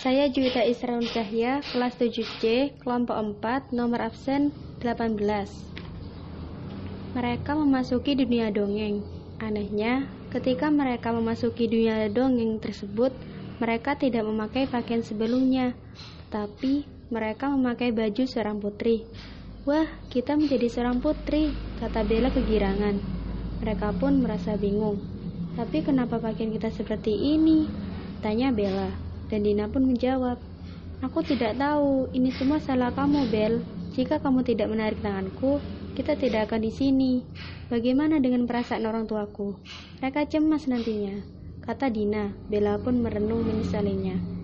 Saya Juwita Israel Cahya, kelas 7C, kelompok 4, nomor absen 18. Mereka memasuki dunia dongeng. Anehnya, ketika mereka memasuki dunia dongeng tersebut, mereka tidak memakai pakaian sebelumnya, tapi mereka memakai baju seorang putri. Wah, kita menjadi seorang putri, kata Bella kegirangan. Mereka pun merasa bingung. Tapi kenapa pakaian kita seperti ini? Tanya Bella. Dan Dina pun menjawab, Aku tidak tahu, ini semua salah kamu, Bel. Jika kamu tidak menarik tanganku, kita tidak akan di sini. Bagaimana dengan perasaan orang tuaku? Mereka cemas nantinya. Kata Dina, Bella pun merenung menyesalinya.